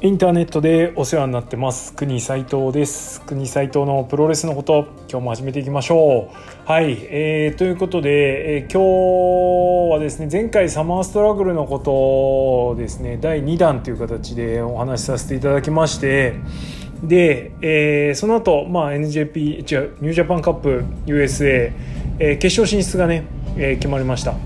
インターネットでお世話になってます。国斉藤です。国斉藤のプロレスのこと今日も始めていきましょう。はい、えー、ということで、えー、今日はですね前回サマーストラグルのことをですね第2弾という形でお話しさせていただきましてで、えー、その後、まあ NJP 違うニュージャパンカップ USA、えー、決勝進出がね、えー、決まりました、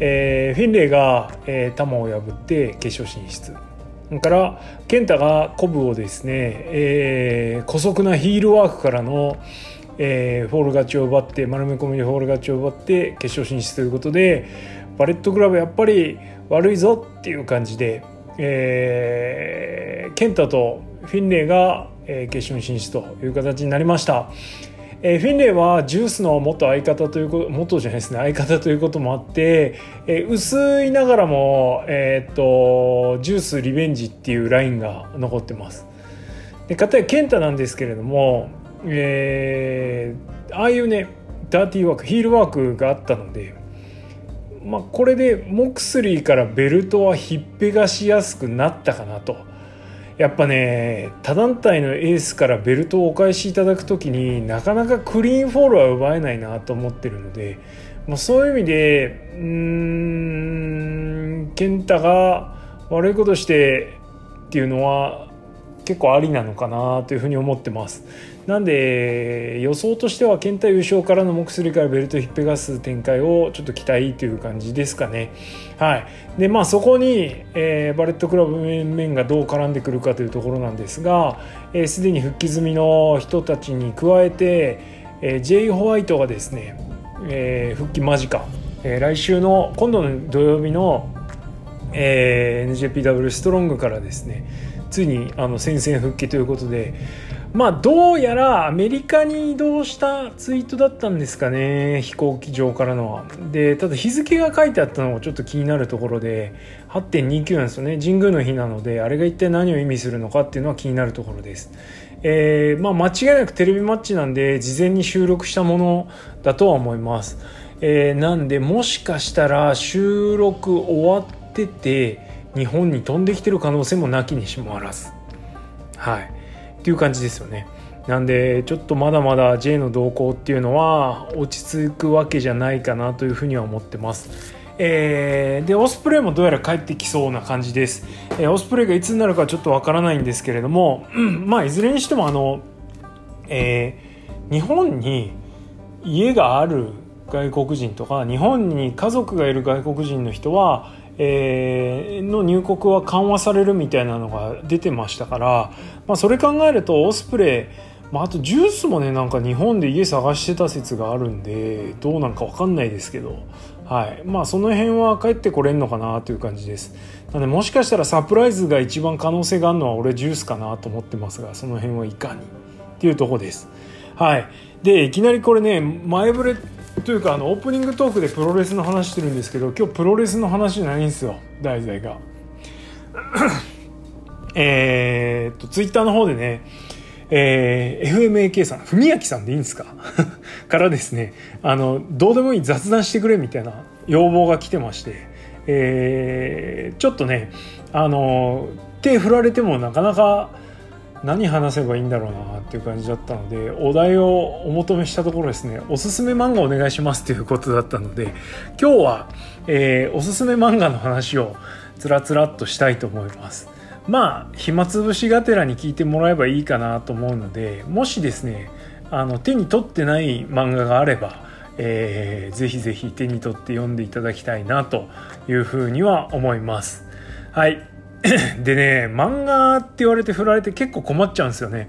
えー、フィンレイが、えー、タマを破って決勝進出。から KENTA がコブをですね、えー、姑息な heel work からの、えー、フォール勝ちを奪って丸め込みでフォール勝ちを奪って決勝進出ということでバレットクラブやっぱり悪いぞっていう感じで、えー、 KENTA とフィンレイが、決勝進出という形になりました。えー、フィンレイはジュースの元相方ということ元じゃないですね相方ということもあって、えー、薄いながらも、えー、っとジュースリベンジっていうラインが残ってますで片や健太なんですけれども、えー、ああいうねダーティーワークヒールワークがあったのでまあこれでモクスリーからベルトはひっぺがしやすくなったかなと。やっぱね他団体のエースからベルトをお返しいただく時になかなかクリーンフォールは奪えないなと思ってるので、まあ、そういう意味でうーん健太が悪いことしてっていうのは結構ありなのかなというふうに思ってます。なんで予想としては健太優勝からの目すりからベルト引っぺがす展開をちょっと期待という感じですかね。はい、でまあそこに、えー、バレットクラブ面々がどう絡んでくるかというところなんですがすで、えー、に復帰済みの人たちに加えて、えー、J. ホワイトがですね、えー、復帰間近、えー、来週の今度の土曜日の、えー、NJPW ストロングからですねついにあの戦線復帰ということでまあどうやらアメリカに移動したツイートだったんですかね飛行機上からの。はでただ日付が書いてあったのがちょっと気になるところで8.29なんですよね。神宮の日なのであれが一体何を意味するのかっていうのは気になるところです。えー、まあ間違いなくテレビマッチなんで事前に収録したものだとは思います。えー、なんでもしかしたら収録終わってて日本に飛んできてる可能性もなきにしもあらずはいっていう感じですよね。なんでちょっとまだまだ J の動向っていうのは落ち着くわけじゃないかなというふうには思ってます。えー、でオスプレイもどうやら帰ってきそうな感じです、えー、オスプレイがいつになるかちょっとわからないんですけれども、うん、まあいずれにしてもあの、えー、日本に家がある外国人とか日本に家族がいる外国人の人はえー、の入国は緩和されるみたいなのが出てましたから、まあ、それ考えるとオスプレイ、まあ、あとジュースもねなんか日本で家探してた説があるんでどうなんか分かんないですけど、はい。まあ、その辺は帰ってこれんのかなという感じです。なのでもしかしたらサプライズが一番可能性があるのは俺ジュースかなと思ってますがその辺はいかにっていうとこです。はい。でいきなりこれね前触れというかあのオープニングトークでプロレスの話してるんですけど今日プロレスの話ないんですよ。題材が。えっとツイッターの方でねえー、FMAK さん、文明さんでいいんですか？からですね、あの、どうでもいい雑談してくれみたいな要望が来てまして、えー、ちょっとね、あの、手振られてもなかなか何話せばいいんだろうなっていう感じだったのでお題をお求めしたところですねおすすめ漫画お願いしますということだったので今日は、えー、おすすめ漫画の話をつらつらっとしたいと思いますまあ暇つぶしがてらに聞いてもらえばいいかなと思うのでもしですねあの手に取ってない漫画があればえー、ぜひぜひ手に取って読んでいただきたいなというふうには思います。はい。でね、漫画って言われて振られて結構困っちゃうんですよね。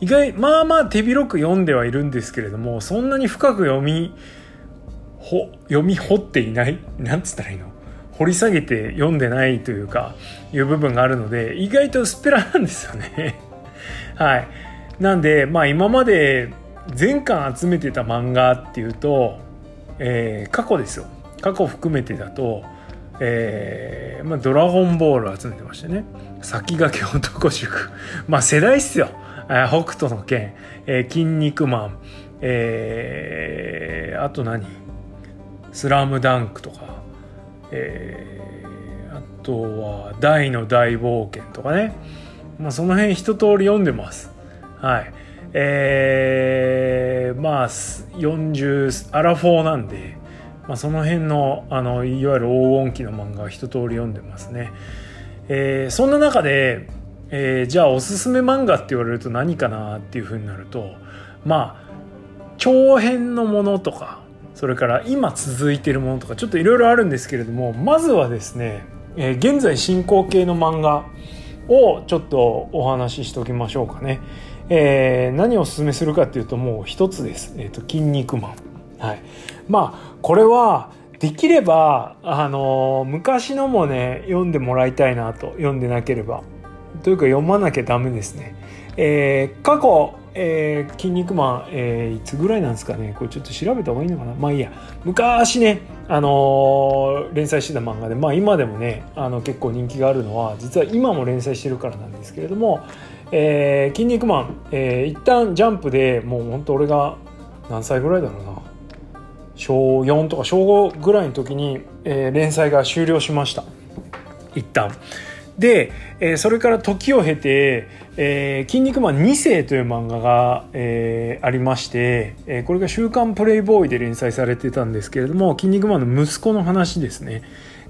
意外、まあまあ手広く読んではいるんですけれども、そんなに深く読み、ほ、読み掘っていない、なんつったらいいの？掘り下げて読んでないというか、いう部分があるので、意外と薄っぺらなんですよね。はい。なんで、まあ今まで全巻集めてた漫画っていうと、えー、過去ですよ。過去含めてだと、えーまあ、ドラゴンボール集めてましたね。先駆け男塾。まあ世代っすよ。北斗の拳、えー、筋肉マン、えー、あと何？スラムダンクとか、えー、あとは大の大冒険とかね、まあ、その辺一通り読んでます。はい。えー、まあ40アラフォーなんで、まあ、その辺のあのいわゆる黄金期の漫画は一通り読んでますね、えー、そんな中で、えー、じゃあおすすめ漫画って言われると何かなっていうふうになるとまあ長編のものとかそれから今続いてるものとかちょっといろいろあるんですけれどもまずはですね、えー、現在進行形の漫画をちょっとお話ししておきましょうかね。えー、何をおすすめするかっていうともう一つです。えっ、ー、と、筋肉マン。はい。まあ、これは、できれば、あの、昔のもね、読んでもらいたいなと、読んでなければ。というか、読まなきゃダメですね。えー、過去、えー、筋肉マン、えー、いつぐらいなんですかねこれちょっと調べた方がいいのかなまあいいや昔ね、あのー、連載してた漫画でまあ今でもねあの結構人気があるのは実は今も連載してるからなんですけれども「えー、筋肉マン」えー、一旦ジャンプでもうほんと俺が何歳ぐらいだろうな小4とか小5ぐらいの時に、えー、連載が終了しました。一旦。で、えー、それから時を経て「えー、筋肉マン2世」という漫画が、えー、ありまして、えー、これが「週刊プレイボーイ」で連載されてたんですけれども「筋肉マン」の息子の話ですね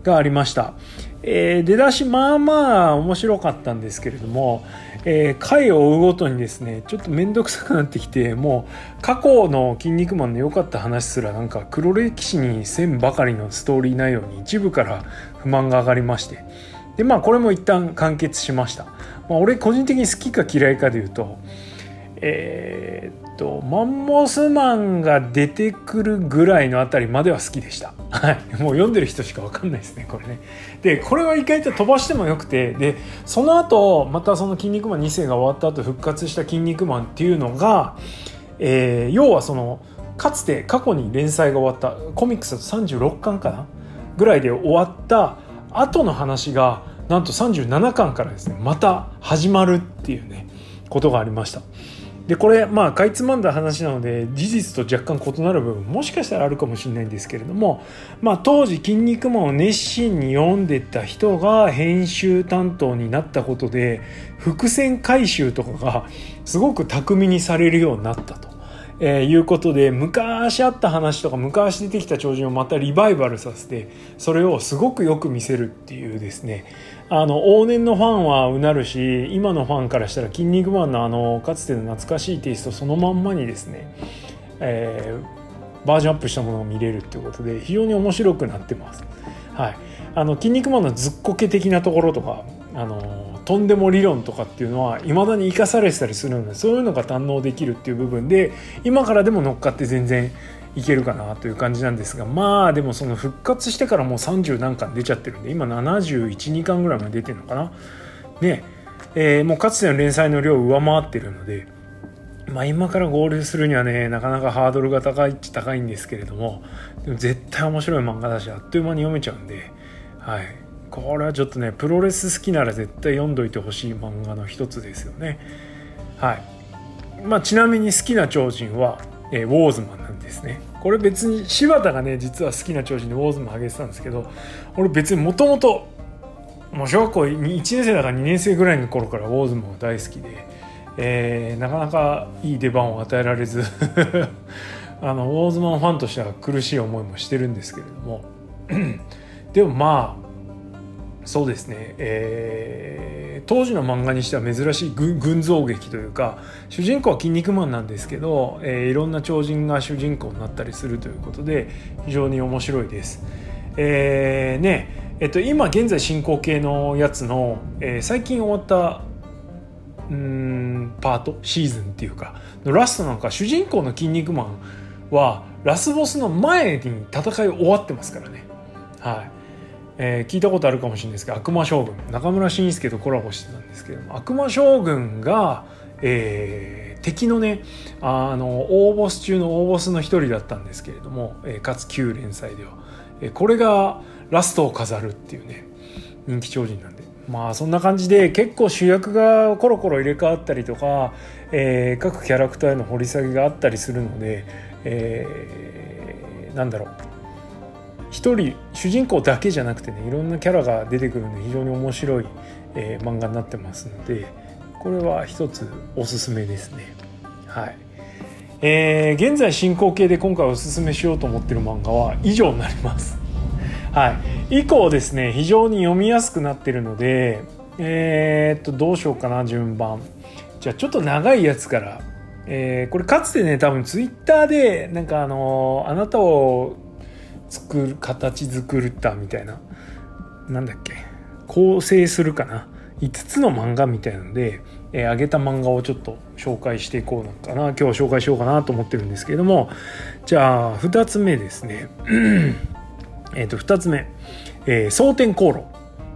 がありました、えー、出だしまあまあ面白かったんですけれども、えー、回を追うごとにですねちょっと面倒くさくなってきてもう過去の「筋肉マン」の良かった話すらなんか黒歴史にせんばかりのストーリー内容に一部から不満が上がりまして。でまあこれも一旦完結しました、まあ、俺個人的に好きか嫌いかで言うとえ、とマンモスマンが出てくるぐらいのあたりまでは好きでした。はい。もう読んでる人しか分かんないですねこれね。でこれは意外と飛ばしてもよくて。でその後またその「筋肉マン2世」が終わった後復活した「筋肉マン」っていうのが、えー、要はそのかつて過去に連載が終わったコミックスだと36巻かな？ぐらいで終わった後の話がなんと37巻からですねまた始まるっていうねことがありました。でこれまあかいつまんだ話なので事実と若干異なる部分もしかしたらあるかもしれないんですけれども、まあ、当時「筋肉マン」を熱心に読んでた人が編集担当になったことで伏線回収とかがすごく巧みにされるようになったと。えー、いうことで昔あった話とか昔出てきた超人をまたリバイバルさせてそれをすごくよく見せるっていうですねあの往年のファンはうなるし今のファンからしたら「筋肉マンの」あのかつての懐かしいテイストそのまんまにですね、えー、バージョンアップしたものを見れるっていうことで非常に面白くなってます。はい、あの筋肉マンのずっこけ的なところとかあのとんでも理論とかっていうのはいまだに生かされてたりするのでそういうのが堪能できるっていう部分で今からでも乗っかって全然いけるかなという感じなんですがまあでもその復活してからもう30何巻出ちゃってるんで今712巻ぐらいまで出てるのかな。ねえー、もうかつての連載の量を上回ってるのでまあ今から合流するにはねなかなかハードルが高いっちゃ高いんですけれどもでも絶対面白い漫画だしあっという間に読めちゃうんではい。これはちょっとねプロレス好きなら絶対読んどいてほしい漫画の一つですよね。はい。まあちなみに好きな超人は、えー、ウォーズマンなんですね。これ別に柴田がね実は好きな超人でウォーズも上げてたんですけど俺別にもともともう小学校1年生だから2年生ぐらいの頃からウォーズも大好きで、えー、なかなかいい出番を与えられず あのウォーズマンファンとしては苦しい思いもしてるんですけれども。でもまあそうですね、えー、当時の漫画にしては珍しい群像劇というか主人公は「筋肉マン」なんですけど、えー、いろんな超人が主人公になったりするということで非常に面白いです。えー、ねえっと、今現在進行形のやつの、えー、最近終わったうんパートシーズンっていうかのラストなんか主人公の「筋肉マン」はラスボスの前に戦い終わってますからね。はいえー、聞いたことあるかもしれないですけど悪魔将軍。中村慎介とコラボしてたんですけども悪魔将軍が、えー、敵のねあの大ボス中の大ボスの一人だったんですけれども、えー、かつ旧連載では、えー、これがラストを飾るっていうね人気超人なんで。まあそんな感じで結構主役がコロコロ入れ替わったりとか、えー、各キャラクターへの掘り下げがあったりするので、えー、なんだろう。一人主人公だけじゃなくてねいろんなキャラが出てくるんで非常に面白い、えー、漫画になってますのでこれは一つおすすめですね。はい。えー、現在進行形で今回おすすめしようと思ってる漫画は以上になります。はい。以降ですね非常に読みやすくなってるのでえー、っとどうしようかな順番。じゃあちょっと長いやつから。えー、これかつてね多分ツイッターでなんかあの、あなたを作る形作ったみたいな。なんだっけ。構成するかな。5つの漫画みたいなので、えー、上げた漫画をちょっと紹介していこうのかな。今日は紹介しようかなと思ってるんですけれども。じゃあ2つ目ですね。えっと2つ目「えー、蒼天航路」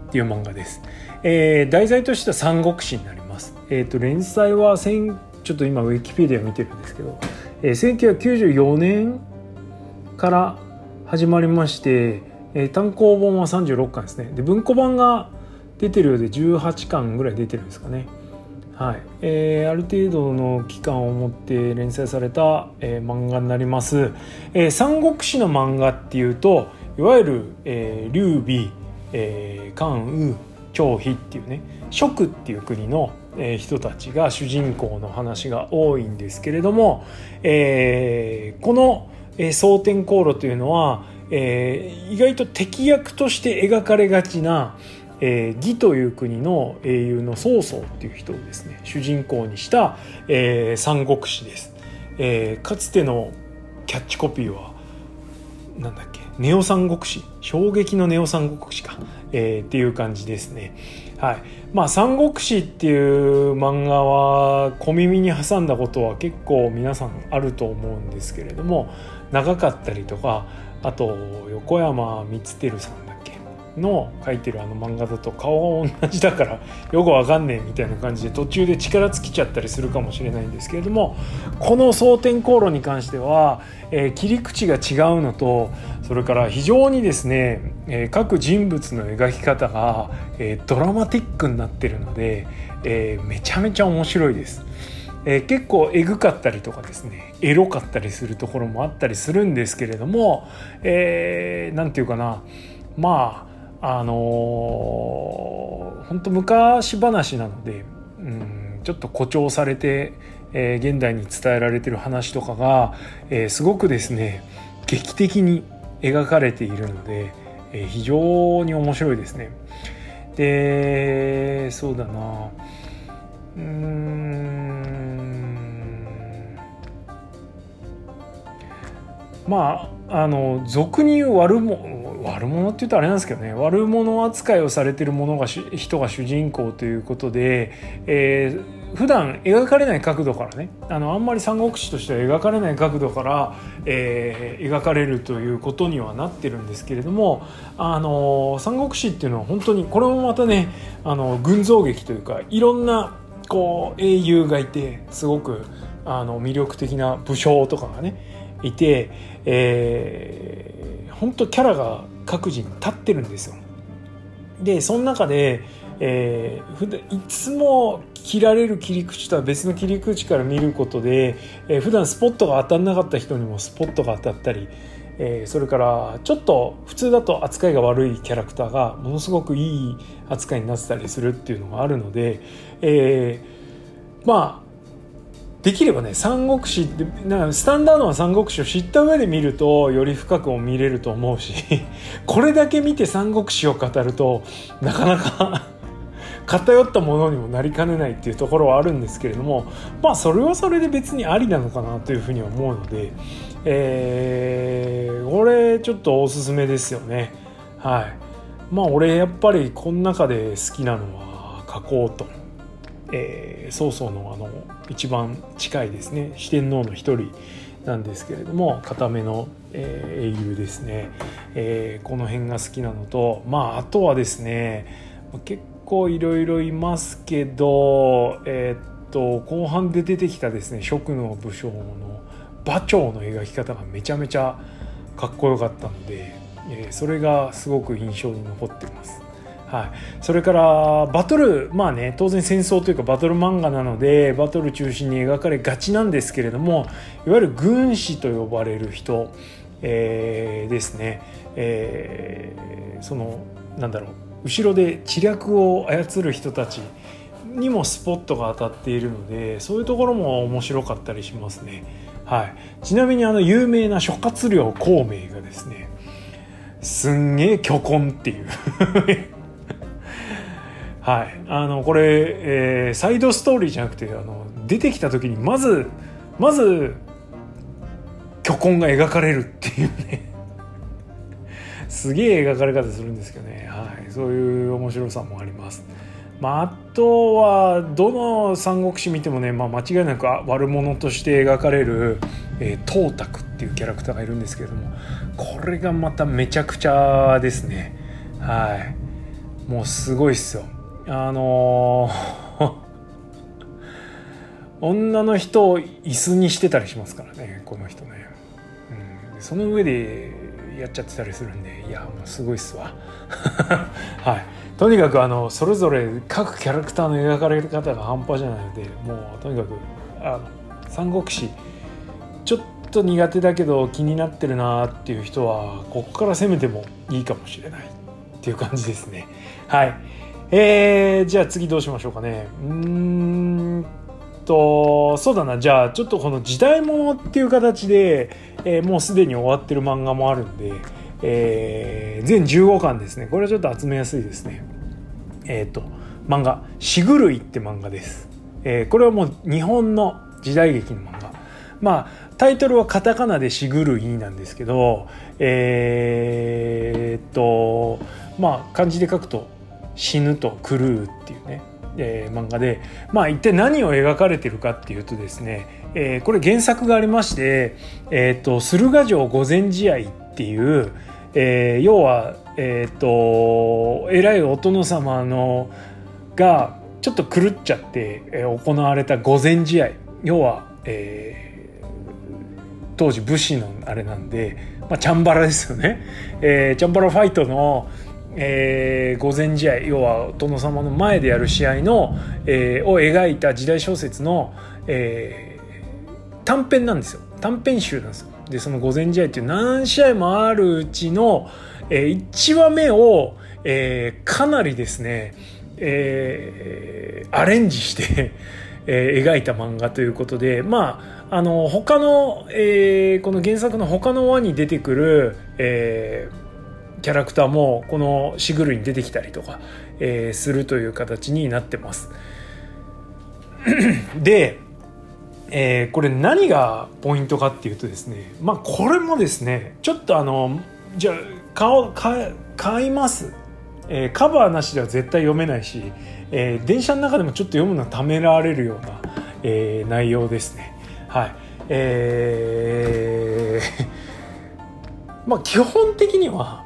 っていう漫画です、えー、題材としては三国志になります。えっ、ー、と連載は千ちょっと今ウィキペディア見てるんですけど、えー、1994年から始まりまして、えー、単行本は36巻ですね。で文庫版が出てるようで18巻ぐらい出てるんですかね。はい。えー、ある程度の期間を持って連載された、えー、漫画になります、えー、三国志の漫画っていうといわゆる、えー、劉備、えー、関羽張飛っていうね蜀っていう国のえ人たちが主人公の話が多いんですけれども、えー、この「え蒼天航路」というのは、えー、意外と敵役として描かれがちな、えー、義という国の英雄の曹操っていう人をですね。主人公にした、えー、三国志です、えー、かつてのキャッチコピーはなんだっけネオ三国志？衝撃のネオ三国志か、えー、っていう感じですね。はい。まあ「三国志」っていう漫画は小耳に挟んだことは結構皆さんあると思うんですけれども長かったりとかあと横山光輝さんだっけ？の書いてるあの漫画だと顔が同じだからよくわかんねえみたいな感じで途中で力尽きちゃったりするかもしれないんですけれどもこの蒼天航路に関しては、えー、切り口が違うのとそれから非常にですね、えー、各人物の描き方が、えー、ドラマティックになってるので、えめちゃめちゃ面白いです。えー、結構エグかったりとかですねエロかったりするところもあったりするんですけれども何、えー、て言うかなまああのー、本当昔話なので、うん、ちょっと誇張されて、えー、現代に伝えられてる話とかが、え、すごくですね劇的に描かれているので、え、非常に面白いですね。でそうだなうんまああの俗に言う悪も悪者って言うとあれなんですけどね悪者扱いをされてるものが人が主人公ということで、えー、普段描かれない角度からねあのあんまり三国志としては描かれない角度から、えー、描かれるということにはなってるんですけれどもあの三国志っていうのは本当にこれもまたねあの群像劇というかいろんなこう英雄がいてすごくあの魅力的な武将とかがねいて、えー、本当キャラが各自に立ってるんですよ。でその中で、えー、いつも切られる切り口とは別の切り口から見ることで、えー、普段スポットが当たんなかった人にもスポットが当たったり、えー、それからちょっと普通だと扱いが悪いキャラクターがものすごくいい扱いになってたりするっていうのがあるので、えー、まあできればね三国志ってなんかスタンダードな三国志を知った上で見るとより深くも見れると思うし これだけ見て三国志を語るとなかなか 偏ったものにもなりかねないっていうところはあるんですけれどもまあそれはそれで別にありなのかなというふうに思うので、えー、これちょっとおすすめですよねはいまあ俺やっぱりこの中で好きなのは書こうと。えー、曹操のあの一番近いですね四天王の一人なんですけれども固めの、えー、英雄ですね、えー、この辺が好きなのとまああとはですね結構いろいろいますけどえー、っと後半で出てきたですね蜀の武将の馬長の描き方がめちゃめちゃかっこよかったので、えー、それがすごく印象に残ってます。はい、それからバトルまあね当然戦争というかバトル漫画なのでバトル中心に描かれがちなんですけれどもいわゆる軍師と呼ばれる人、えー、ですね、えー、そのなんだろう後ろで知略を操る人たちにもスポットが当たっているのでそういうところも面白かったりしますね。はい、ちなみにあの有名な諸葛亮孔明がですねすんげえ巨根っていう。はい。あのこれ、えー、サイドストーリーじゃなくてあの出てきた時にまずまず巨根が描かれるっていうね。すげえ描かれ方するんですけどね、はい、そういう面白さもあります。まあ、あとはどの三国志見てもね、まあ、間違いなく悪者として描かれる、えー、東卓っていうキャラクターがいるんですけれどもこれがまためちゃくちゃですね。はい。もうすごいっすよ。あのー、女の人を椅子にしてたりしますからねこの人ね、うん、その上でやっちゃってたりするんでいやもうすごいっすわ。はい。とにかくあのそれぞれ各キャラクターの描かれ方が半端じゃないのでもうとにかくあの三国志ちょっと苦手だけど気になってるなっていう人はここから攻めてもいいかもしれないっていう感じですね。はい。えー、じゃあ次どうしましょうかね。うんとそうだな。じゃあちょっとこの時代物っていう形で、えー、もうすでに終わってる漫画もあるんでえー、全15巻ですね。これはちょっと集めやすいですね。えっ、ー、と漫画「しぐるい」って漫画です、えー、これはもう日本の時代劇の漫画。まあタイトルはカタカナで「しぐるい」なんですけどえー、っとまあ漢字で書くと「死ぬ」と「狂う」っていうね。えー、漫画で。まあ一体何を描かれてるかっていうとですね、えー、これ原作がありまして「えーと、駿河城御前試合」っていう、えー、要は、えーと、偉いお殿様のがちょっと狂っちゃって、えー、行われた御前試合。要は、えー、当時武士のあれなんで、まあ、チャンバラですよね、えー、チャンバラファイトの、えー、御前試合要は殿様の前でやる試合の、えー、を描いた時代小説の、えー、短編なんですよ。短編集なんですよ。でその午前試合っていう何試合もあるうちの、えー、1話目を、えー、かなりですね、えー、アレンジして えー、描いた漫画ということでまああの他の、えー、この原作の他の輪に出てくる、えー、キャラクターもこのしぐるに出てきたりとか、えー、するという形になってます。でえー、これ何がポイントかっていうとですねまあこれもですねちょっとあのじゃあ買買買います、えー、カバーなしでは絶対読めないし、えー、電車の中でもちょっと読むのはためられるような、えー、内容ですね。はい。えー まあ基本的には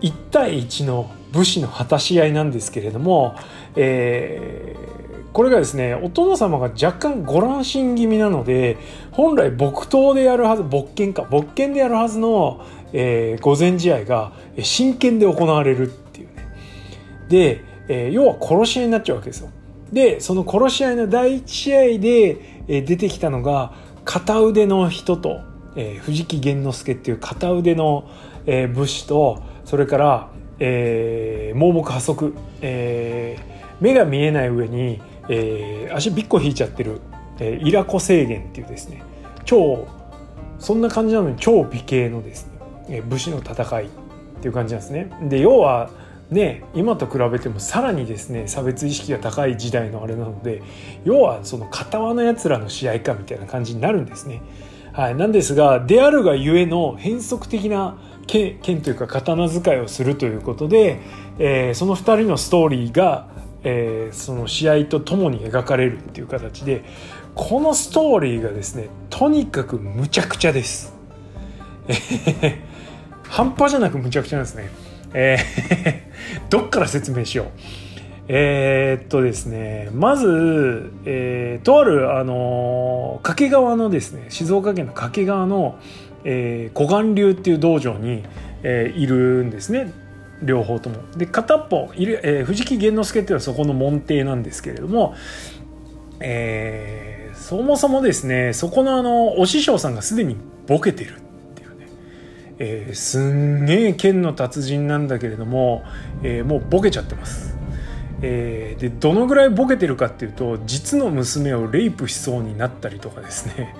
1対1の武士の果たし合いなんですけれども、えー、これがですねお殿様が若干ご乱心気味なので本来木刀でやるはず勃剣か勃剣でやるはずの、えー、御前試合が真剣で行われるっていうね。で、えー、要は殺し合いになっちゃうわけですよ。でその殺し合いの第一試合で、えー、出てきたのが片腕の人と、えー、藤木玄之助っていう片腕の、えー、武士とそれから、えー、盲目破足、えー、目が見えない上にえー、足びっこ引いちゃってる、えー、イラコ制限っていうですね超そんな感じなのに超美形のですね、えー、武士の戦いっていう感じなんですね。で要はね今と比べてもさらにですね差別意識が高い時代のあれなので要はその片輪のやつらの試合かみたいな感じになるんですね。はい、なんですがであるがゆえの変則的な剣というか刀使いをするということで、えー、その2人のストーリーがえー、その試合とともに描かれるっていう形でこのストーリーがですねとにかくむちゃくちゃです。半端じゃなくむちゃくちゃなんですね。えー、どっから説明しよう。えー、っとですねまず、えー、とある、あの掛川のですね静岡県の掛川の、えー、湖岸流っていう道場に、えー、いるんですね両方とも。で片っぽいる、えー、藤木玄之助っていうのはそこの門弟なんですけれども、えー、そもそもですねそこのあのお師匠さんがすでにボケてるっていうね、えー、すんげえ剣の達人なんだけれども、えー、もうボケちゃってます。えー、でどのぐらいボケてるかっていうと実の娘をレイプしそうになったりとかですね、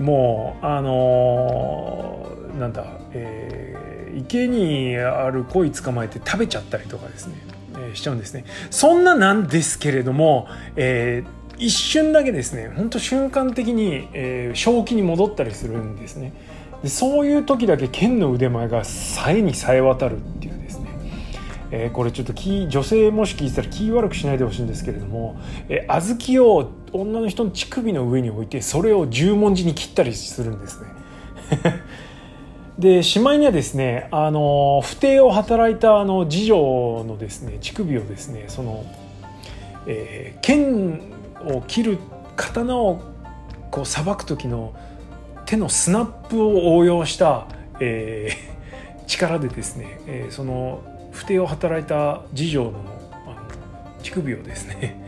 もうあのー、なんだ、えー、池にある鯉捕まえて食べちゃったりとかですね、えー、しちゃうんですね。そんななんですけれども、えー、一瞬だけですねほんと瞬間的に、えー、正気に戻ったりするんですね。でそういう時だけ剣の腕前がさえにさえ渡るっていうですね。えー、これちょっと気女性もし聞いてたら気悪くしないでほしいんですけれども、えー、小豆を女の人の乳首の上に置いてそれを十文字に切ったりするんですね。でしまいにはですねあの不定を働いたあの次女のですね乳首をですねその、えー、剣を切る刀をこうさばく時の手のスナップを応用した、えー、力でですね、えー、その不定を働いた次女のあの乳首をですね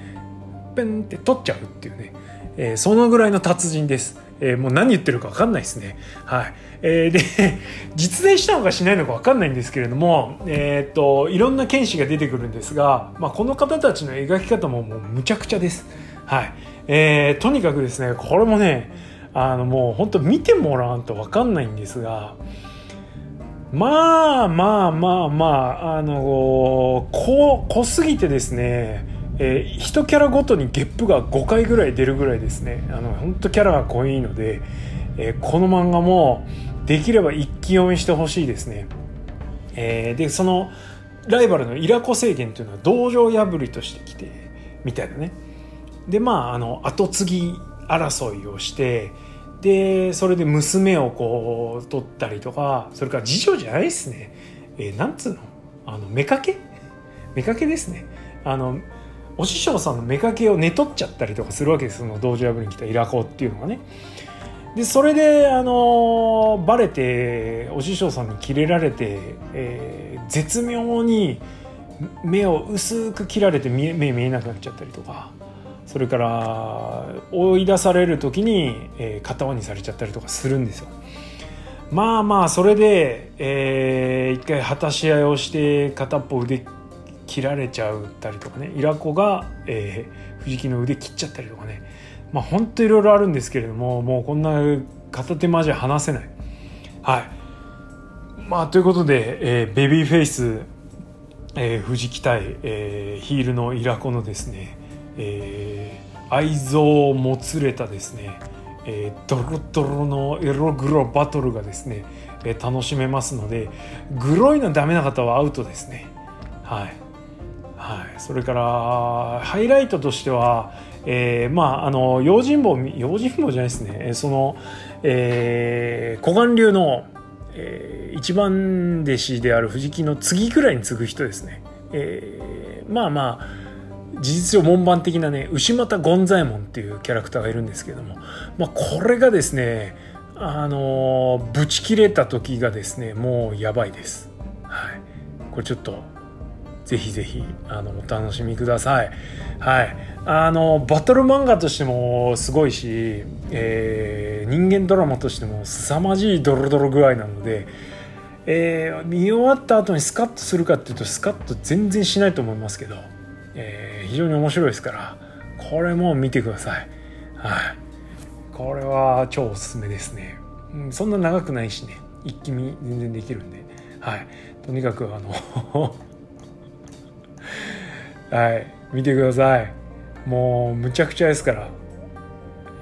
ペンって取っちゃうっていうね、えー、そのぐらいの達人です。えー、もう何言ってるか分かんないですね。はい。えー、で、実演したのかしないのか分かんないんですけれども、えっ、と、いろんな剣士が出てくるんですが、まあ、この方たちの描き方ももうむちゃくちゃです。はい。えー、とにかくですね、これもね、あのもう本当見てもらわんと分かんないんですが、まあまあまあまあ、あの濃濃すぎてですね、えー、1キャラごとにゲップが5回ぐらい出るぐらいですね。あの、本当キャラが濃いので、えー、この漫画もできれば一気読みしてほしいですね。えー、で、その、ライバルのイラコ制限というのは道場破りとしてきて、みたいなね。で、まあ、あの、後継ぎ争いをして、でそれで娘をこう取ったりとかそれから次女じゃないですね、えー、なんつうの？あの妾？妾ですねあのお師匠さんの妾を寝取っちゃったりとかするわけですその道場破りに来たイラコっていうのがねでそれであのバレてお師匠さんにキレられて、えー、絶妙に目を薄く切られて目見えなくなっちゃったりとかそれから追い出される時に、えー、片輪にされちゃったりとかするんですよ。まあまあそれで、えー、一回果たし合いをして片っぽ腕切られちゃったりとかねイラコが、えー、藤木の腕切っちゃったりとかね。まあほんといろいろあるんですけれどももうこんな片手間じゃ話せない。はい。まあということで、えー、ベビーフェイス、えー、藤木対、えー、ヒールのイラコのですねえー、愛憎もつれたですね、えー、ドロドロのエログロバトルがですね、えー、楽しめますのでグロいのダメな方はアウトですね。はい。はい、それからハイライトとしては、えー、まああの用心棒用心棒じゃないですね。その、えー、古流の、えー、一番弟子である藤木の次ぐらいに次ぐ人ですね、えー、まあまあ事実上門番的なね牛又権左衛門っていうキャラクターがいるんですけども、まあ、これがですねあのブチ切れた時がですねもうやばいです。はい、これちょっとぜひぜひあのお楽しみください。はい、あのバトル漫画としてもすごいし、えー、人間ドラマとしても凄まじいドロドロ具合なので、えー、見終わった後にスカッとするかっていうとスカッと全然しないと思いますけど、えー、非常に面白いですからこれも見てください。はい。これは超おすすめですね、うん、そんな長くないしね。一気見全然できるんで。はい。とにかくあのはい。見てください。もうむちゃくちゃですから。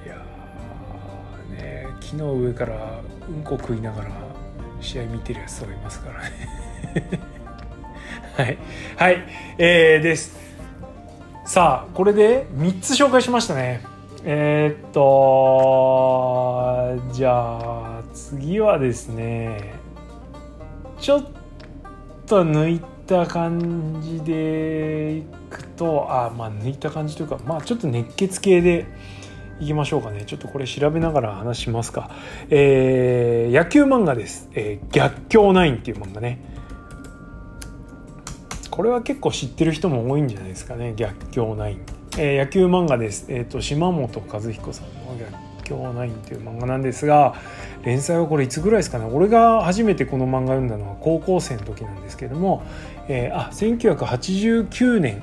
いやね木の上からうんこ食いながら試合見てるやつとかいますからね。はい。はい、えー、です。さあこれで3つ紹介しましたね。えー、っとじゃあ次はですねちょっと抜いた感じでいくとあまあ抜いた感じというかまあちょっと熱血系でいきましょうかね。ちょっとこれ調べながら話しますか。えー、野球漫画です、えー、逆境ナインっていう漫画ね。これは結構知ってる人も多いんじゃないですかね。逆境ナイン、えー、野球漫画です、えーと、島本和彦さんの逆境はない」っていう漫画なんですが連載はこれいつぐらいですかね。俺が初めてこの漫画読んだのは高校生の時なんですけども、えー、あ1989年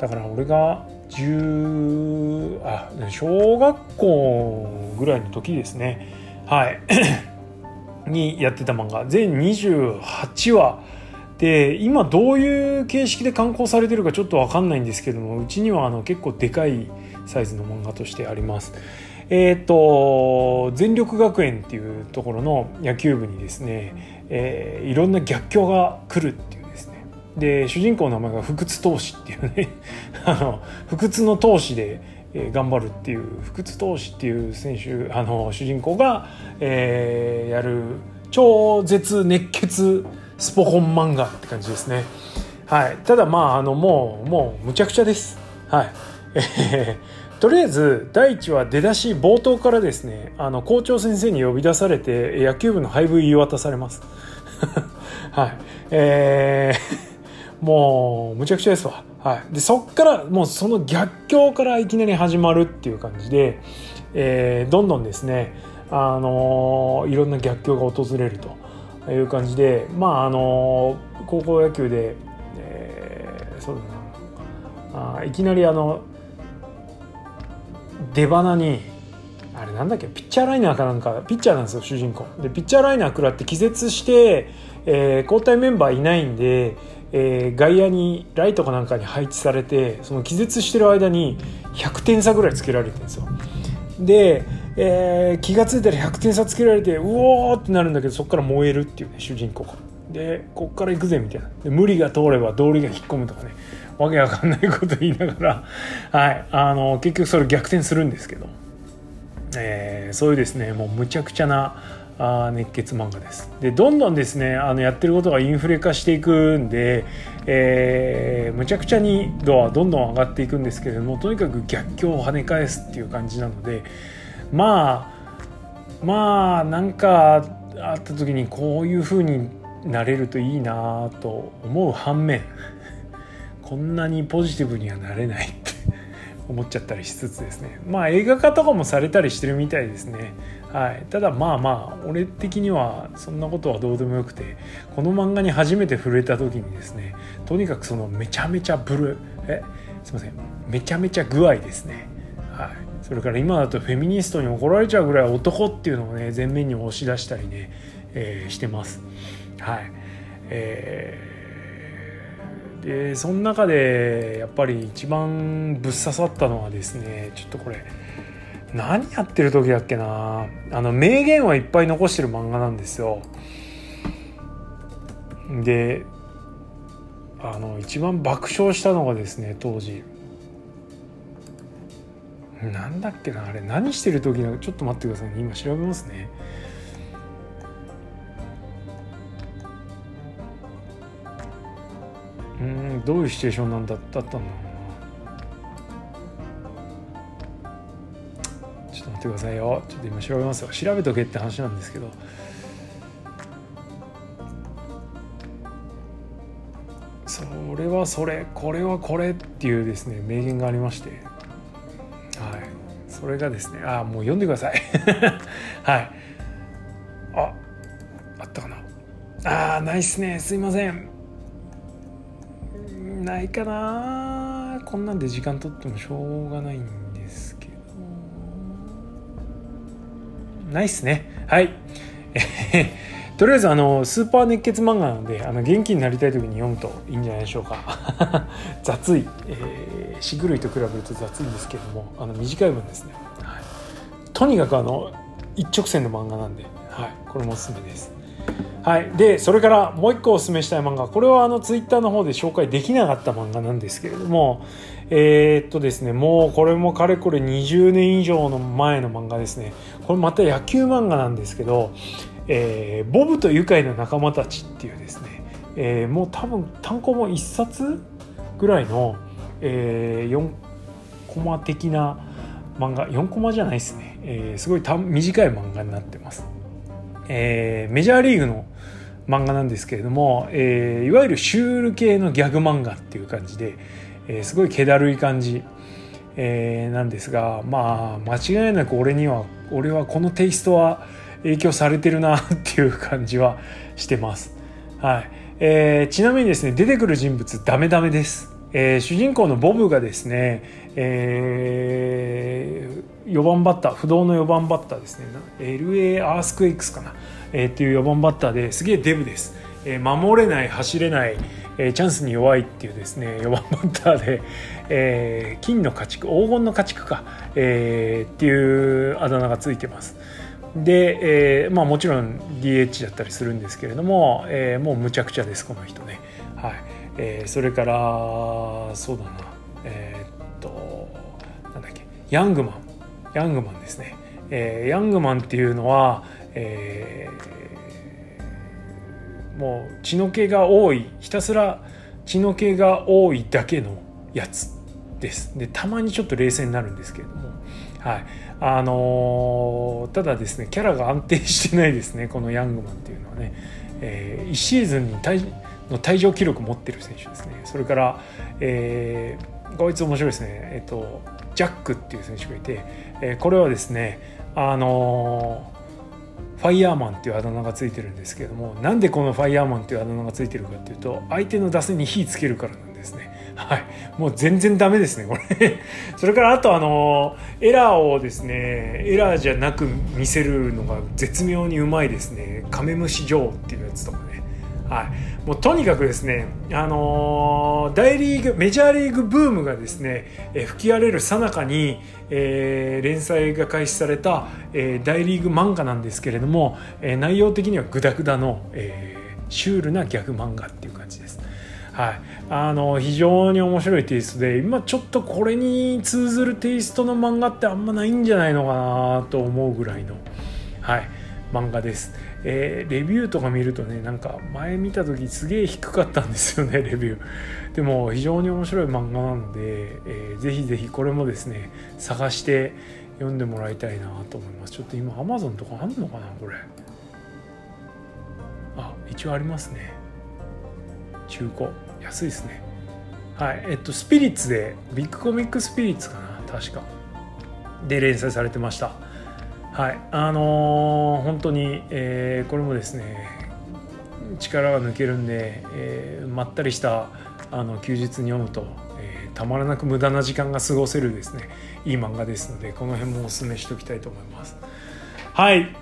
だから俺が10あ小学校ぐらいの時ですね。はい。にやってた漫画。全28話。で今どういう形式で刊行されてるかちょっと分かんないんですけどもうちにはあの結構でかいサイズの漫画としてあります。えっ、ー、と全力学園っていうところの野球部にですね、えー、いろんな逆境が来るっていうで主人公の名前が福津投手っていうね あの不屈の投手で、えー、頑張るっていう不屈投手っていう選手あの主人公が、えー、やる超絶熱血スポコン漫画って感じですね。はい、ただまああのもうもうむちゃくちゃです。はい。え とりあえず第一は出だし冒頭からですねあの校長先生に呼び出されて野球部の配分言い渡されます。はい。えー、もうむちゃくちゃですわ。はい。でそっからもうその逆境からいきなり始まるっていう感じで、えー、どんどんですねあのいろんな逆境が訪れると。いう感じでまああの高校野球で、えー、そうだなあいきなりあの出花にあれなんだっけピッチャーライナーかなんかピッチャーなんですよ主人公でピッチャーライナー食らって気絶して、えー、交代メンバーいないんで、えー、外野にライトかなんかに配置されてその気絶してる間に100点差ぐらいつけられてるんですよ。でえー、気が付いたら100点差つけられてうおーってなるんだけどそこから燃えるっていうね主人公が。でこっから行くぜみたいな。で無理が通れば道理が引っ込むとかね。わけわかんないこと言いながら、はい、あの結局それ逆転するんですけど、えー、そういうですねもうむちゃくちゃなあ熱血漫画です。でどんどんですねあのやってることがインフレ化していくんで、えー、むちゃくちゃに度はどんどん上がっていくんですけれどもとにかく逆境を跳ね返すっていう感じなのでまあまあなんかあった時にこういう風になれるといいなと思う反面 こんなにポジティブにはなれないって思っちゃったりしつつですね。まあ映画化とかもされたりしてるみたいですね。はい。ただまあまあ俺的にはそんなことはどうでもよくてこの漫画に初めて触れた時にですねとにかくそのめちゃめちゃブルえ？すいません。めちゃめちゃ具合ですね。はい。それから今だとフェミニストに怒られちゃうぐらい男っていうのをね前面に押し出したりね、えー、してます。はい。えー、でその中でやっぱり一番ぶっ刺さったのはですねちょっとこれ何やってる時だっけな。あの名言はいっぱい残してる漫画なんですよ。であの一番爆笑したのがですね当時。なんだっけなあれ。何してる時のちょっと待ってくださいね。今調べますね。うんどういうシチュエーションなんだったんだろう。ってくださいよ。ちょっと今調べますよ。調べとけって話なんですけど。それはそれこれはこれっていうですね名言がありまして。はい。それがですねあもう読んでください。はい。ああったかな。あーないっすね。すいません。ないかな。こんなんで時間取ってもしょうがないんで。ないっすね。はい。とりあえずあのスーパー熱血漫画なのであの元気になりたい時に読むといいんじゃないでしょうか。雑い、えー、シグルイと比べると雑いんですけどもあの短い分ですね、はい、とにかくあの一直線の漫画なんで、はい、これもおすすめです。はい、でそれからもう一個おすすめしたい漫画。これはあのツイッターの方で紹介できなかった漫画なんですけれどもえー、っとですねもうこれもかれこれ20年以上の前の漫画ですね。これまた野球漫画なんですけどえー、ボブと愉快な仲間たちっていうですね、えー、もう多分単行本1冊ぐらいの、えー、4コマ的な漫画4コマじゃないですね、えー、すごい短い漫画になってます、えー、メジャーリーグの漫画なんですけれども、えー、いわゆるシュール系のギャグ漫画っていう感じで、えー、すごい気だるい感じ、えー、なんですがまあ間違いなく俺には俺はこのテイストは影響されてるなっていう感じはしてます。はい。えー、ちなみにですね出てくる人物ダメダメです。えー、主人公のボブがですね、えー、4番バッター不動の4番バッターですね。LA アースクエイクスかな、えー、っていう4番バッターですげえデブです、えー、守れない走れない、えー、チャンスに弱いっていうですね 4番バッターで、えー、金の家畜黄金の家畜か、えー、っていうあだ名がついてます。で、えーまあ、もちろん DH だったりするんですけれども、えー、もうむちゃくちゃですこの人ね。はい。えー、それからそうだな。えー、っとなんだっけ。ヤングマン。ヤングマンですね、えー、ヤングマンっていうのは、えー、もう血の気が多いひたすら血の気が多いだけのやつです。でたまにちょっと冷静になるんですけれども。はい。あのー、ただですねキャラが安定してないですねこのヤングマンっていうのはね、えー、1シーズンに対の退場記録持ってる選手ですね。それから、えー、こいつ面白いですね。えっ、とジャックっていう選手がいて、えー、これはですねあのファイヤーマンっていうあだ名がついてるんですけどもなんでこのファイヤーマンっていうあだ名がついてるかっていうと相手の打線に火つけるからなんですね。はい。もう全然ダメですねこれ。それからあとあのエラーをですねエラーじゃなく見せるのが絶妙にうまいですね。カメムシ女王っていうやつとかね。はい、もうとにかくですね、あのー、大リーグメジャーリーグブームがですね、えー、吹き荒れるさなかに、えー、連載が開始された、えー、大リーグ漫画なんですけれども、えー、内容的にはグダグダの、えー、シュールなギャグ漫画っていう感じです。はい、あの非常に面白いテイストで今ちょっとこれに通ずるテイストの漫画ってあんまないんじゃないのかなと思うぐらいの、はい、漫画です。えー、レビューとか見るとねなんか前見た時すげえ低かったんですよね レビュー。でも非常に面白い漫画なので、えー、ぜひぜひこれもですね探して読んでもらいたいなと思います。ちょっと今 Amazon とかあんのかなこれ。あ一応ありますね。中古。安いですね。はいえっとスピリッツでビッグコミックスピリッツかな確か。で連載されてました。はい。あのー、本当に、えー、これもですね力が抜けるんで、えー、まったりしたあの休日に読むと、えー、たまらなく無駄な時間が過ごせるですねいい漫画ですのでこの辺もおすすめしておきたいと思います。はい。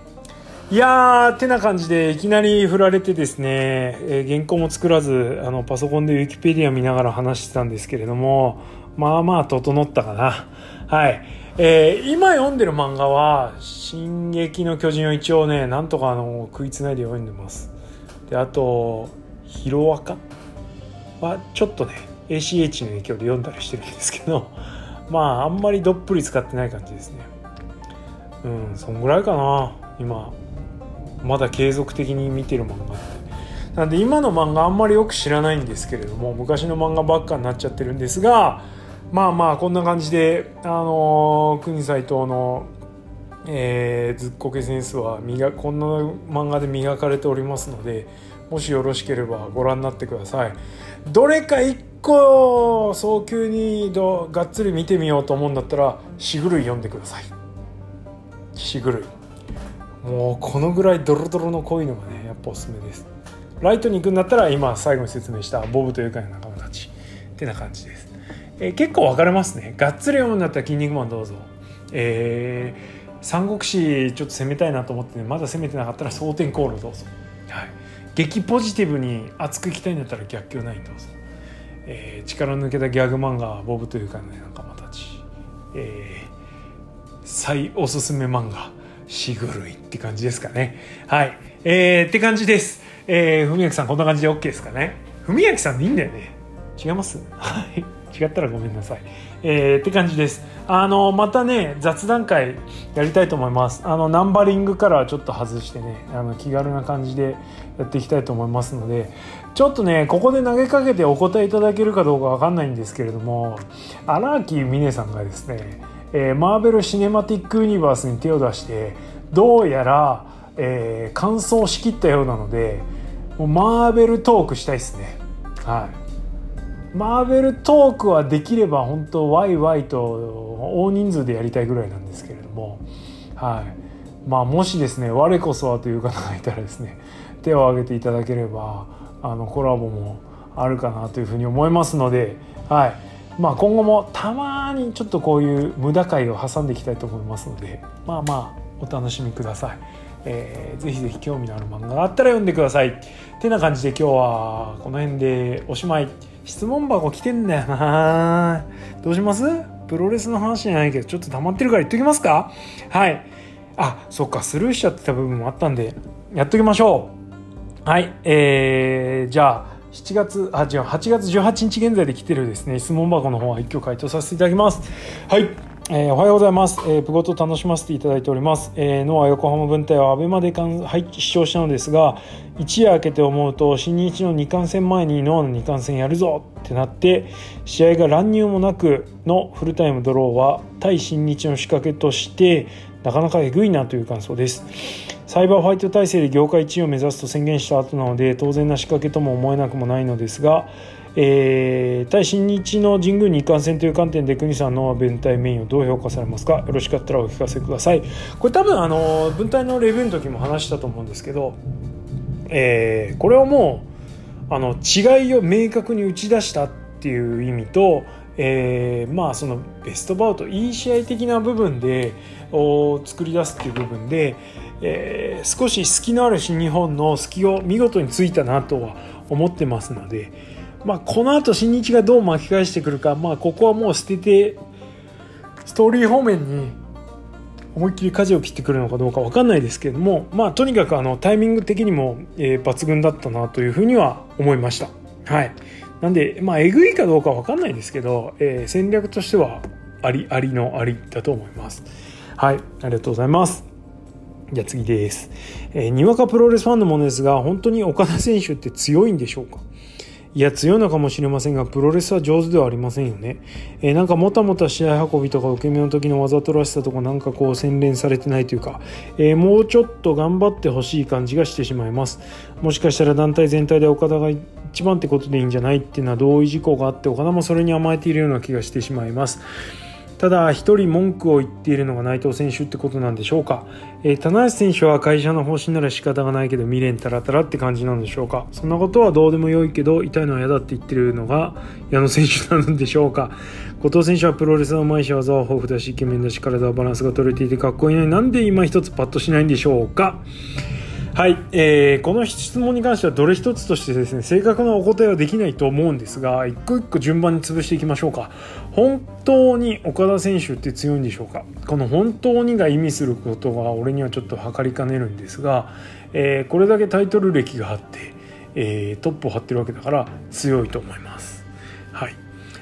いやーてな感じでいきなり振られてですね、えー、原稿も作らずあのパソコンでウィキペディア見ながら話してたんですけれどもまあまあ整ったかな。はい。えー、今読んでる漫画は「進撃の巨人」を一応ねなんとかあの食いつないで読んでます。であと「ヒロアカ」はちょっとね ACH の影響で読んだりしてるんですけど まああんまりどっぷり使ってない感じですね。うんそんぐらいかな今。まだ継続的に見てる漫画って。なんで今の漫画あんまりよく知らないんですけれども昔の漫画ばっかになっちゃってるんですがまあまあこんな感じであの国斎藤の、えー、ずっこけセンスは磨こんな漫画で磨かれておりますのでもしよろしければご覧になってください。どれか一個早急にどがっつり見てみようと思うんだったら「しぐるい」読んでください。しぐるい。もうこのぐらいドロドロの濃いのがねやっぱおすすめです。ライトに行くんだったら今最後に説明したボブというかの仲間たちってな感じです。えー、結構分かれますね。がっつり読むんだったら「筋肉マン」どうぞ。えー、三国志ちょっと攻めたいなと思って、ね、まだ攻めてなかったら「蒼天航路」どうぞ、はい、激ポジティブに熱くいきたいんだったら「逆境ナイン」どうぞ、えー、力抜けたギャグ漫画「ボブというかね仲間たち」えー、最おすすめ漫画「しぐるい」って感じですかね。はい。えー、って感じです。えー、文明さんこんな感じで OK ですかね。文明さんでいいんだよね。違います？は い違ったらごめんなさい。えー、って感じです。あのまたね雑談会やりたいと思います。あのナンバリングからちょっと外してねあの気軽な感じでやっていきたいと思いますのでちょっとねここで投げかけてお答えいただけるかどうかわかんないんですけれども荒木美音さんがですね、えー、マーベル・シネマティック・ユニバースに手を出してどうやら、えー、完走しきったようなのでもうマーベルトークしたいですね。はいマーベルトークはできれば本当ワイワイと大人数でやりたいぐらいなんですけれども、はいまあ、もしですね我こそはという方がいたらですね 手を挙げていただければあのコラボもあるかなというふうに思いますので、はいまあ、今後もたまにちょっとこういう無駄回を挟んでいきたいと思いますのでまあまあお楽しみください。えー、ぜひぜひ興味のある漫画があったら読んでください。ってな感じで今日はこの辺でおしまい。質問箱来てんだよな。どうします？プロレスの話じゃないけどちょっと黙ってるから言っときますか？はい。あそっか。スルーしちゃってた部分もあったんでやっときましょう。はい。えー、じゃあ7月あ違う8月18日現在で来てるですね質問箱の方は一挙回答させていただきます。はい。えー、おはようございます。えー、プゴト楽しませていただいております。えー、ノア横浜分隊はアベマで視聴したのですが、一夜明けて思うと、新日の2冠戦前にノアの2冠戦やるぞってなって、試合が乱入もなくのフルタイムドローは、対新日の仕掛けとして、なかなかえぐいなという感想です。サイバーファイト体制で業界1位を目指すと宣言した後なので、当然な仕掛けとも思えなくもないのですが、えー、対新日の神宮日韓戦という観点で国さんの分隊メインをどう評価されますか？よろしかったらお聞かせくださいこれ多分あの分隊のレビューの時も話したと思うんですけど、えー、これはもうあの違いを明確に打ち出したっていう意味と、えー、まあそのベストバウトいい試合的な部分でを作り出すっていう部分で、えー、少し隙のある新日本の隙を見事についたなとは思ってますので。まあ、この後新日がどう巻き返してくるか、まあ、ここはもう捨ててストーリー方面に思いっきり舵を切ってくるのかどうか分かんないですけれども、まあ、とにかくあのタイミング的にも、えー、抜群だったなというふうには思いました。はい、なんで、まあ、えぐいかどうか分かんないですけど、えー、戦略としてはありありのありだと思います。はい、ありがとうございます。じゃあ次です。えー、にわかプロレスファンのものですが、本当に岡田選手って強いんでしょうか？いや、強いのかもしれませんが、プロレスは上手ではありませんよね。えー、なんかもたもた試合運びとか受け身の時のわざとらしさとかなんかこう洗練されてないというか、えー、もうちょっと頑張ってほしい感じがしてしまいます。もしかしたら団体全体で岡田が一番ってことでいいんじゃないっていうのは同意事項があって岡田もそれに甘えているような気がしてしまいます。ただ一人文句を言っているのが内藤選手ってことなんでしょうか、えー、棚橋選手は会社の方針なら仕方がないけど未練たらたらって感じなんでしょうか？そんなことはどうでもよいけど痛いのは嫌だって言ってるのが矢野選手なんでしょうか？後藤選手はプロレスのうまいし技は豊富だしイケメンだし体はバランスが取れていてかっこいいのになんで今一つパッとしないんでしょうか？はい、えー、この質問に関してはどれ一つとしてですね正確なお答えはできないと思うんですが一個一個順番に潰していきましょうか。本当に岡田選手って強いんでしょうか？この本当にが意味することが俺にはちょっと測りかねるんですが、えー、これだけタイトル歴があって、えー、トップを張ってるわけだから強いと思います。はい。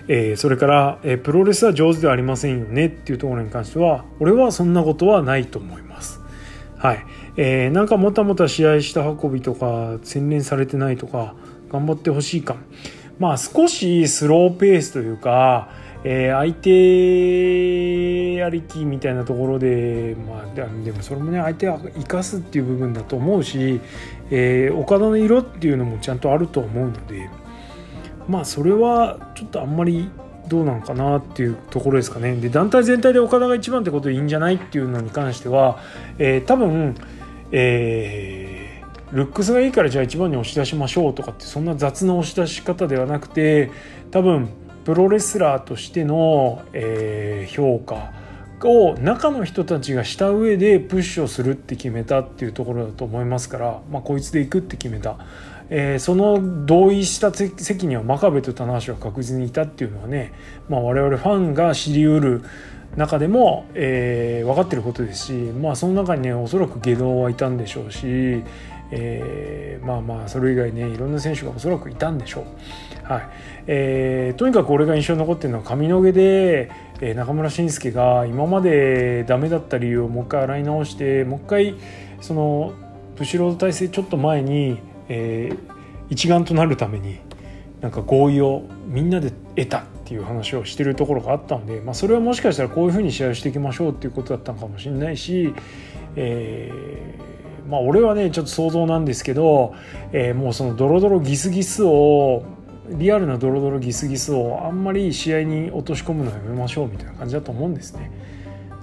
えー、それから、えー、プロレスは上手ではありませんよねっていうところに関しては俺はそんなことはないと思います。はい、えー、なんかもたもた試合した運びとか洗練されてないとか頑張ってほしいかまあ少しスローペースというか、えー、相手ありきみたいなところで、まあ、でもそれもね相手は生かすっていう部分だと思うし、えー、岡田の色っていうのもちゃんとあると思うのでまあそれはちょっとあんまりどうなのかなっていうところですかね。で団体全体で岡田が一番ってことでいいんじゃないっていうのに関しては、えー、多分、えー、ルックスがいいからじゃあ一番に押し出しましょうとかってそんな雑な押し出し方ではなくて多分プロレスラーとしての、えー、評価を中の人たちがした上でプッシュをするって決めたっていうところだと思いますから、まあ、こいつでいくって決めた。えー、その同意した席には真壁と棚橋は確実にいたっていうのはね、まあ、我々ファンが知りうる中でも、えー、分かってることですし、まあ、その中にねおそらく下道はいたんでしょうし、えー、まあまあそれ以外ねいろんな選手がおそらくいたんでしょう。はいえー、とにかく俺が印象に残ってるのは髪の毛で、えー、中村慎介が今までダメだった理由をもう一回洗い直してもう一回そのブシロード体制ちょっと前にえー、一丸となるためになんか合意をみんなで得たっていう話をしてるところがあったので、まあ、それはもしかしたらこういうふうに試合をしていきましょうっていうことだったのかもしれないし、えー、まあ俺はねちょっと想像なんですけど、えー、もうそのドロドロギスギスをリアルなドロドロギスギスをあんまり試合に落とし込むのやめましょうみたいな感じだと思うんですね。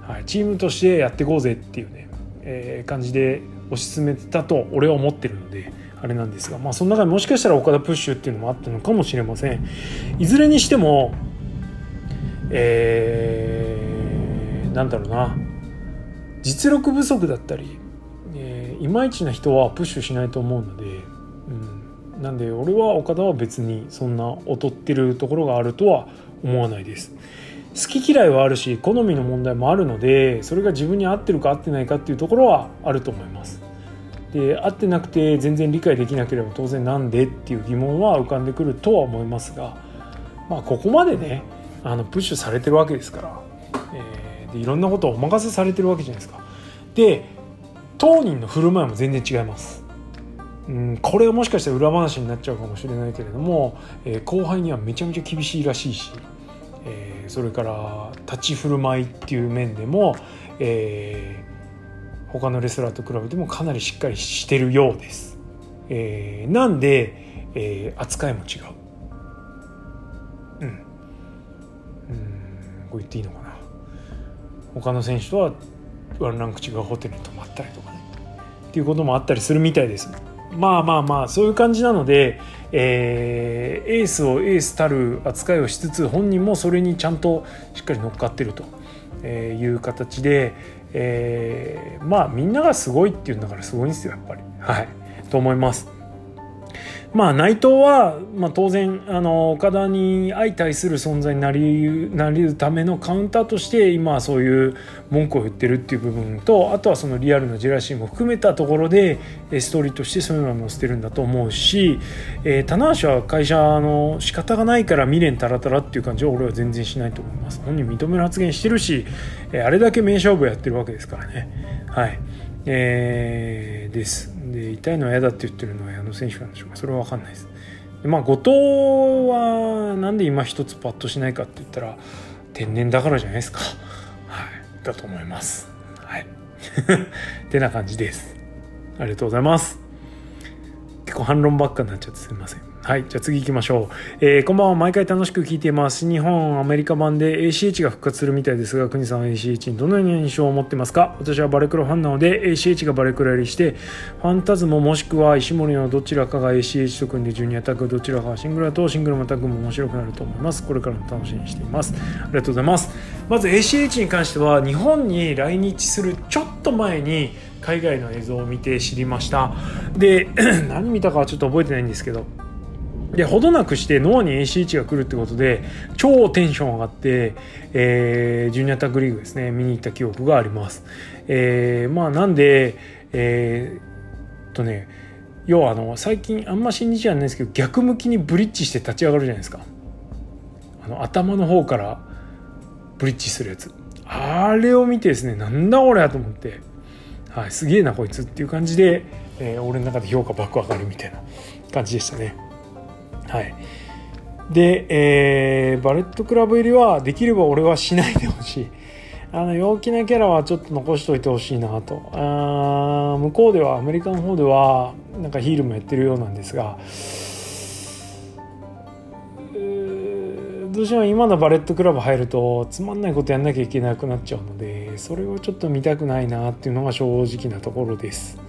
はい、チームとしてやっていこうぜっていうね、えー、感じで推し進めてたと俺は思ってるのであれなんですが、まあ、その中でもしかしたら岡田プッシュっていうのもあったのかもしれません。いずれにしても、えー、なんだろうな実力不足だったり、えー、いまいちな人はプッシュしないと思うので、うん、なんで俺は岡田は別にそんな劣ってるところがあるとは思わないです。好き嫌いはあるし好みの問題もあるのでそれが自分に合ってるか合ってないかっていうところはあると思います。で合ってなくて全然理解できなければ当然なんでっていう疑問は浮かんでくるとは思いますが、まあ、ここまでねあのプッシュされてるわけですから、えー、でいろんなことをお任せされてるわけじゃないですか。で当人の振る舞いも全然違います。うん、これはもしかしたら裏話になっちゃうかもしれないけれども、えー、後輩にはめちゃめちゃ厳しいらしいし、えー、それから立ち振る舞いっていう面でも、えー、他のレスラーと比べてもかなりしっかりしてるようです。えー、なんで、えー、扱いも違う。うん。うん、こう言っていいのかな。他の選手とはワンランク違うホテルに泊まったりとかね。っていうこともあったりするみたいです。まあまあまあそういう感じなので、えー、エースをエースたる扱いをしつつ本人もそれにちゃんとしっかり乗っかってるという形で、えー、まあみんながすごいっていうんだからすごいんですよやっぱり。はい、と思います。まあ、内藤は、まあ、当然あの岡田に相対する存在になりなりるためのカウンターとして今そういう文句を言ってるっていう部分とあとはそのリアルなジェラシーも含めたところでストーリーとしてそういうのは載せてるんだと思うし、えー、棚橋は会社の仕方がないから未練たらたらっていう感じは俺は全然しないと思います。本人認める発言してるし、え、あれだけ名勝負やってるわけですからね。はい。えー、です。で痛いのは嫌だって言ってるのは矢野選手なんでしょうか。それは分かんないです。でまあ後藤はなんで今一つパッとしないかって言ったら天然だからじゃないですか。はい。だと思います。はい。てな感じです。ありがとうございます。結構反論ばっかになっちゃってすみません。はい。じゃあ次行きましょう。えー、こんばんは。毎回楽しく聞いています。日本、アメリカ版で ACH が復活するみたいですが、国さんは ACH にどのような印象を持ってますか？私はバレクロファンなので、ACH がバレクロ入りして、ファンタズモもしくは石森のどちらかが ACH と組んでジュニアタッグ、どちらかがシングルだとシングルもタッグも面白くなると思います。これからも楽しみにしています。ありがとうございます。まず ACH に関しては、日本に来日するちょっと前に、海外の映像を見て知りましたで 何見たかはちょっと覚えてないんですけどでほどなくしてノアに AC1 が来るってことで超テンション上がって、えー、ジュニアタッグリーグですね見に行った記憶があります。えー、まあなんでえー、っとね要はあの最近あんま信じじゃないんですけど逆向きにブリッジして立ち上がるじゃないですかあの頭の方からブリッジするやつあれを見てですねなんだ俺やと思って、はい、すげえなこいつっていう感じで、えー、俺の中で評価爆上がるみたいな感じでしたね。はい。で、えー、バレットクラブ入りはできれば俺はしないでほしい。あの陽気なキャラはちょっと残しといてほしいなと。あ向こうではアメリカの方ではなんかヒールもやってるようなんですが。どうしても今のバレットクラブ入るとつまんないことやんなきゃいけなくなっちゃうのでそれをちょっと見たくないなっていうのが正直なところです。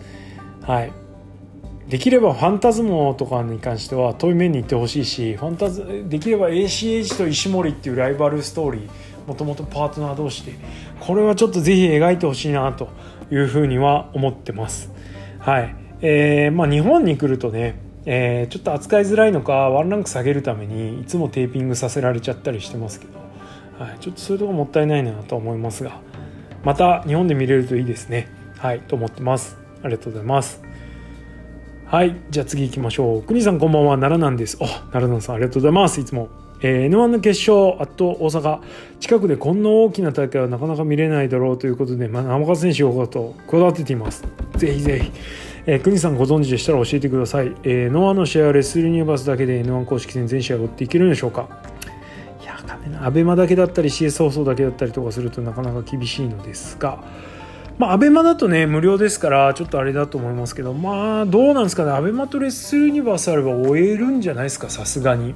はい。できればファンタズモとかに関しては遠い面に行ってほしいしファンタズできれば ACH と石森っていうライバルストーリーもともとパートナー同士でこれはちょっとぜひ描いてほしいなというふうには思ってます。はい。えー、まあ日本に来るとねえー、ちょっと扱いづらいのかワンランク下げるためにいつもテーピングさせられちゃったりしてますけど、はい、ちょっとそういうとこもったいないなと思いますがまた日本で見れるといいですね。はい。と思ってます。ありがとうございます。はいじゃあ次行きましょう国さんこんばんは奈良なんですあ奈良さんありがとうございますいつもえー、N1 の決勝、あと大阪、近くでこんな大きな大会はなかなか見れないだろうということで、まあ、生川選手をこだわってています。ぜひぜひ。えー、国さんご存知でしたら教えてください。えー、ノアの試合はレスルニューバスだけで N1 公式戦全試合を追っていけるんでしょうかいや、かねな、アベマだけだったり CS 放送だけだったりとかするとなかなか厳しいのですが、まあ、アベマだとね、無料ですから、ちょっとあれだと思いますけど、まあ、どうなんですかね、アベマとレッスルユニバースあれば終えるんじゃないですか、さすがに。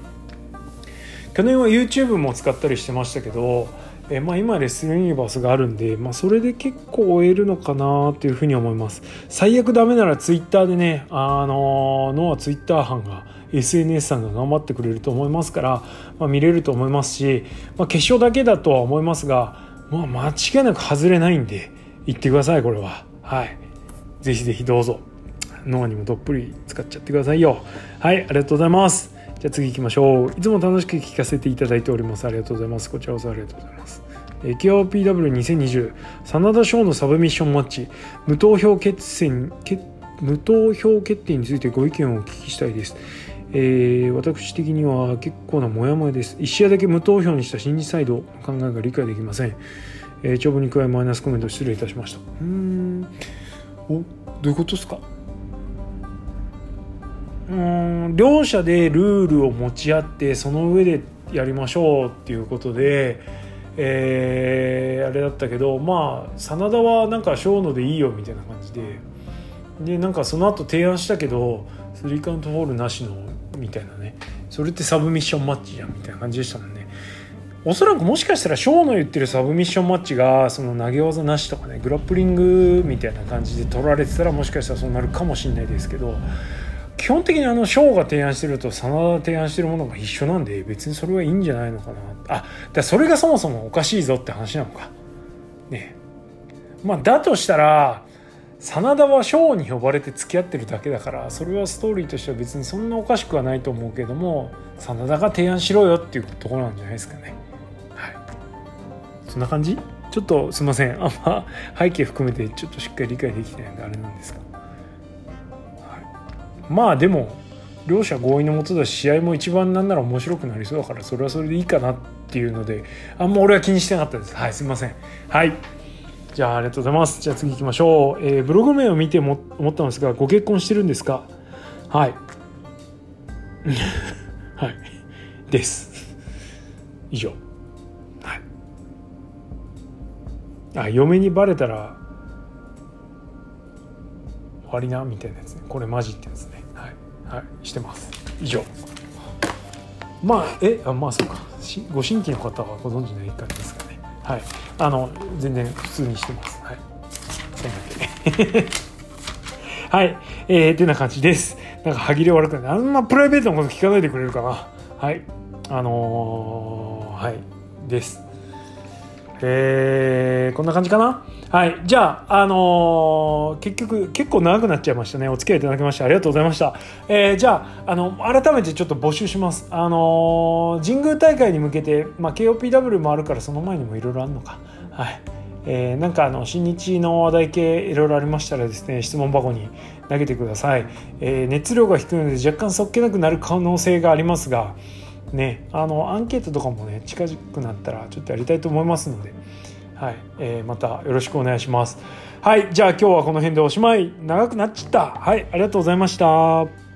去年は YouTube も使ったりしてましたけど、えまあ、今レッスルユニバースがあるんで、まあ、それで結構終えるのかなというふうに思います最悪ダメならツイッターでねあのノアツイッター班が SNS さんが頑張ってくれると思いますから、まあ、見れると思いますし、まあ、決勝だけだとは思いますが、まあ、間違いなく外れないんで行ってくださいこれは。はい。ぜひぜひどうぞ。ノアにもどっぷり使っちゃってくださいよ。はいありがとうございます。じゃあ次行きましょう。いつも楽しく聞かせていただいております。ありがとうございます。こちらこそありがとうございます。KOPW2020 真田賞のサブミッションマッチ。無投票決戦無投票決定についてご意見をお聞きしたいです、えー、私的には結構なモヤモヤです。1試合だけ無投票にした新日サイドの考えが理解できません、えー、長文に加えマイナスコメント失礼いたしました。うん。おどういうことですか？うん両者でルールを持ち合ってその上でやりましょうっていうことで、えー、あれだったけどまあ真田はなんか小野でいいよみたいな感じで。でなんかその後提案したけどスリーカウントホールなしのみたいなね。それってサブミッションマッチじゃんみたいな感じでしたもんねおそらくもしかしたらショーの言ってるサブミッションマッチがその投げ技なしとかねグラップリングみたいな感じで取られてたらもしかしたらそうなるかもしれないですけど基本的にあのショーが提案してると真田が提案してるものが一緒なんで別にそれはいいんじゃないのかな。あだそれがそもそもおかしいぞって話なのか。ね。まあだとしたら真田はショーに呼ばれて付き合ってるだけだからそれはストーリーとしては別にそんなおかしくはないと思うけども真田が提案しろよっていうところなんじゃないですかね。んな感じ？ちょっとすいません。あんま 背景含めてちょっとしっかり理解できてないんであれなんですが。まあでも両者合意のもとだし試合も一番なんなら面白くなりそうだからそれはそれでいいかなっていうのであんま俺は気にしてなかったです。はい。すいません。はい。じゃあありがとうございます。じゃあ次行きましょう、えー、ブログ名を見ても思ったんですがご結婚してるんですか？はい。はい。です。以上あ嫁にバレたら終わりなみたいなやつねこれマジってやつねはいはいしてます以上まあえあまあそうかご新規の方はご存知ない感じですかねはいあの全然普通にしてますはいそんだけ はい、えー、ってな感じです。なんか歯切れ悪くない。あんまプライベートのこと聞かないでくれるかな。はい。あのー、はい。です。えー、こんな感じかな？はい。じゃあ、あのー、結局、結構長くなっちゃいましたね。お付き合いいただきましてありがとうございました。えー、じゃあ、あの、改めてちょっと募集します。あのー、神宮大会に向けて、まあ、KOPW もあるから、その前にもいろいろあるのか。はい。えー、なんかあの新日の話題系いろいろありましたらですね質問箱に投げてください、え、熱量が低いので若干そっけなくなる可能性がありますがねあのアンケートとかもね近くなったらちょっとやりたいと思いますのではい、えー、またよろしくお願いします。はい、じゃあ今日はこの辺でおしまい。長くなっちゃった。はい、ありがとうございました。